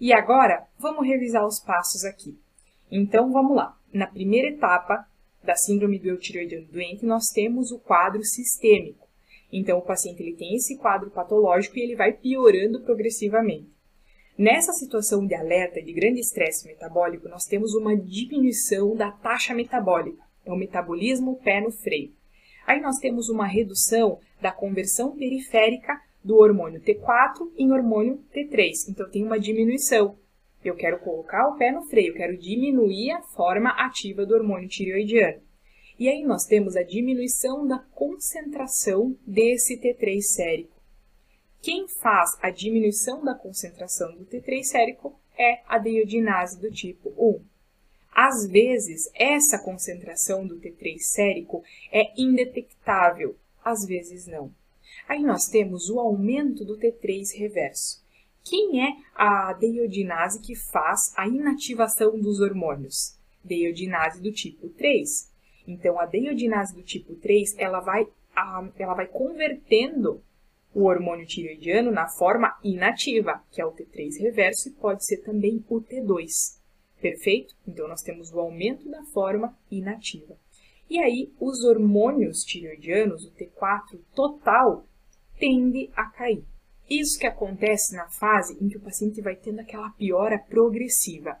E agora, vamos revisar os passos aqui. Então, vamos lá. Na primeira etapa da síndrome do eutiroidiano doente, nós temos o quadro sistêmico. Então, o paciente ele tem esse quadro patológico e ele vai piorando progressivamente. Nessa situação de alerta de grande estresse metabólico, nós temos uma diminuição da taxa metabólica. É o metabolismo pé no freio. Aí nós temos uma redução da conversão periférica do hormônio T4 em hormônio T3. Então tem uma diminuição. Eu quero colocar o pé no freio, quero diminuir a forma ativa do hormônio tireoidiano. E aí nós temos a diminuição da concentração desse T3 sérico. Quem faz a diminuição da concentração do T3 sérico é a deiodinase do tipo 1. Às vezes, essa concentração do T3 sérico é indetectável, às vezes não. Aí nós temos o aumento do T3 reverso. Quem é a deiodinase que faz a inativação dos hormônios? Deiodinase do tipo 3. Então, a deiodinase do tipo 3, ela vai, ela vai convertendo o hormônio tireoidiano na forma inativa, que é o T3 reverso e pode ser também o T2. Perfeito? Então, nós temos o aumento da forma inativa. E aí, os hormônios tireoidianos, o T4 total, tende a cair. Isso que acontece na fase em que o paciente vai tendo aquela piora progressiva.